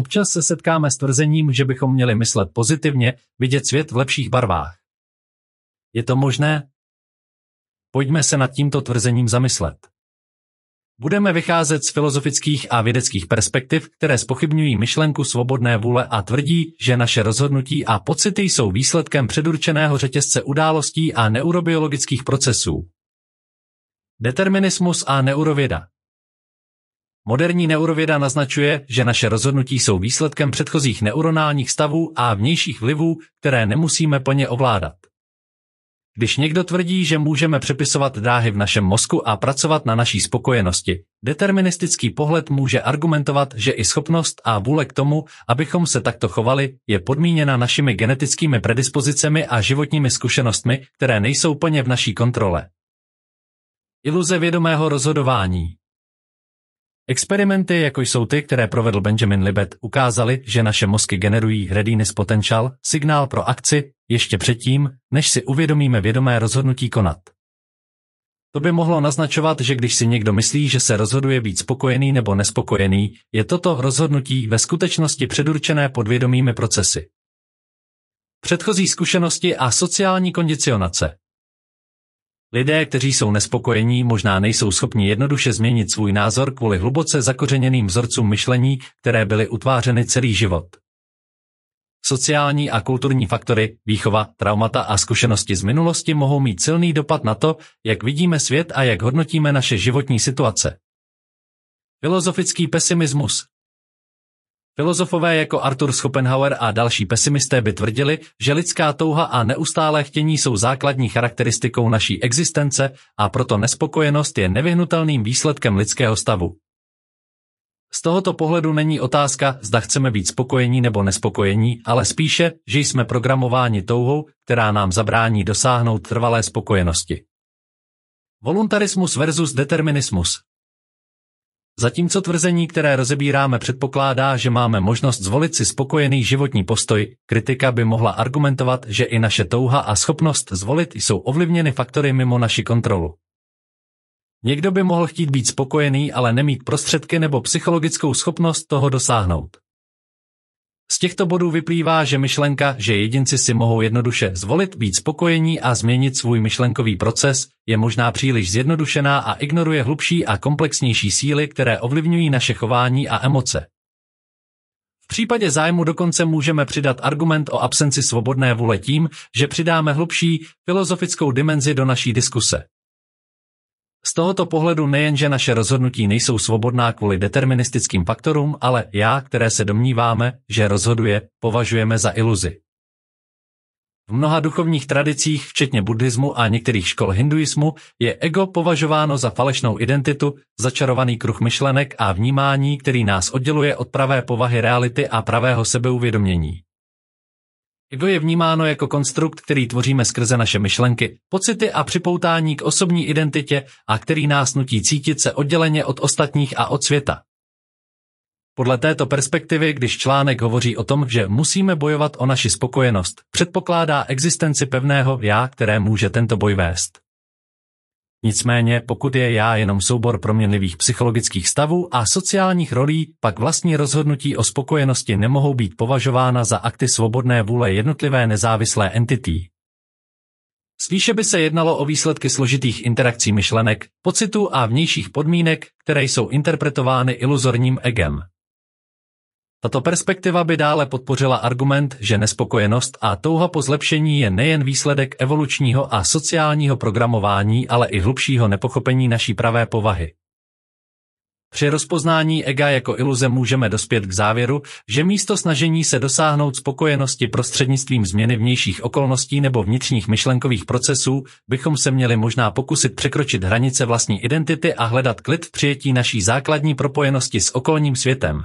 Občas se setkáme s tvrzením, že bychom měli myslet pozitivně, vidět svět v lepších barvách. Je to možné? Pojďme se nad tímto tvrzením zamyslet. Budeme vycházet z filozofických a vědeckých perspektiv, které spochybňují myšlenku svobodné vůle a tvrdí, že naše rozhodnutí a pocity jsou výsledkem předurčeného řetězce událostí a neurobiologických procesů. Determinismus a neurověda Moderní neurověda naznačuje, že naše rozhodnutí jsou výsledkem předchozích neuronálních stavů a vnějších vlivů, které nemusíme plně ovládat. Když někdo tvrdí, že můžeme přepisovat dráhy v našem mozku a pracovat na naší spokojenosti, deterministický pohled může argumentovat, že i schopnost a vůle k tomu, abychom se takto chovali, je podmíněna našimi genetickými predispozicemi a životními zkušenostmi, které nejsou plně v naší kontrole. Iluze vědomého rozhodování Experimenty, jako jsou ty, které provedl Benjamin Libet, ukázaly, že naše mozky generují readiness potential, signál pro akci, ještě předtím, než si uvědomíme vědomé rozhodnutí konat. To by mohlo naznačovat, že když si někdo myslí, že se rozhoduje být spokojený nebo nespokojený, je toto rozhodnutí ve skutečnosti předurčené podvědomými procesy. Předchozí zkušenosti a sociální kondicionace Lidé, kteří jsou nespokojení, možná nejsou schopni jednoduše změnit svůj názor kvůli hluboce zakořeněným vzorcům myšlení, které byly utvářeny celý život. Sociální a kulturní faktory, výchova, traumata a zkušenosti z minulosti mohou mít silný dopad na to, jak vidíme svět a jak hodnotíme naše životní situace. Filozofický pesimismus Filozofové jako Arthur Schopenhauer a další pesimisté by tvrdili, že lidská touha a neustálé chtění jsou základní charakteristikou naší existence a proto nespokojenost je nevyhnutelným výsledkem lidského stavu. Z tohoto pohledu není otázka, zda chceme být spokojení nebo nespokojení, ale spíše, že jsme programováni touhou, která nám zabrání dosáhnout trvalé spokojenosti. Voluntarismus versus determinismus Zatímco tvrzení, které rozebíráme, předpokládá, že máme možnost zvolit si spokojený životní postoj, kritika by mohla argumentovat, že i naše touha a schopnost zvolit jsou ovlivněny faktory mimo naši kontrolu. Někdo by mohl chtít být spokojený, ale nemít prostředky nebo psychologickou schopnost toho dosáhnout. Z těchto bodů vyplývá, že myšlenka, že jedinci si mohou jednoduše zvolit být spokojení a změnit svůj myšlenkový proces, je možná příliš zjednodušená a ignoruje hlubší a komplexnější síly, které ovlivňují naše chování a emoce. V případě zájmu dokonce můžeme přidat argument o absenci svobodné vůle tím, že přidáme hlubší filozofickou dimenzi do naší diskuse. Z tohoto pohledu nejenže naše rozhodnutí nejsou svobodná kvůli deterministickým faktorům, ale já, které se domníváme, že rozhoduje, považujeme za iluzi. V mnoha duchovních tradicích, včetně buddhismu a některých škol hinduismu, je ego považováno za falešnou identitu, začarovaný kruh myšlenek a vnímání, který nás odděluje od pravé povahy reality a pravého sebeuvědomění. Ego je vnímáno jako konstrukt, který tvoříme skrze naše myšlenky, pocity a připoutání k osobní identitě a který nás nutí cítit se odděleně od ostatních a od světa. Podle této perspektivy, když článek hovoří o tom, že musíme bojovat o naši spokojenost, předpokládá existenci pevného já, které může tento boj vést. Nicméně, pokud je já jenom soubor proměnlivých psychologických stavů a sociálních rolí, pak vlastní rozhodnutí o spokojenosti nemohou být považována za akty svobodné vůle jednotlivé nezávislé entity. Spíše by se jednalo o výsledky složitých interakcí myšlenek, pocitů a vnějších podmínek, které jsou interpretovány iluzorním egem. Tato perspektiva by dále podpořila argument, že nespokojenost a touha po zlepšení je nejen výsledek evolučního a sociálního programování, ale i hlubšího nepochopení naší pravé povahy. Při rozpoznání ega jako iluze můžeme dospět k závěru, že místo snažení se dosáhnout spokojenosti prostřednictvím změny vnějších okolností nebo vnitřních myšlenkových procesů, bychom se měli možná pokusit překročit hranice vlastní identity a hledat klid v přijetí naší základní propojenosti s okolním světem.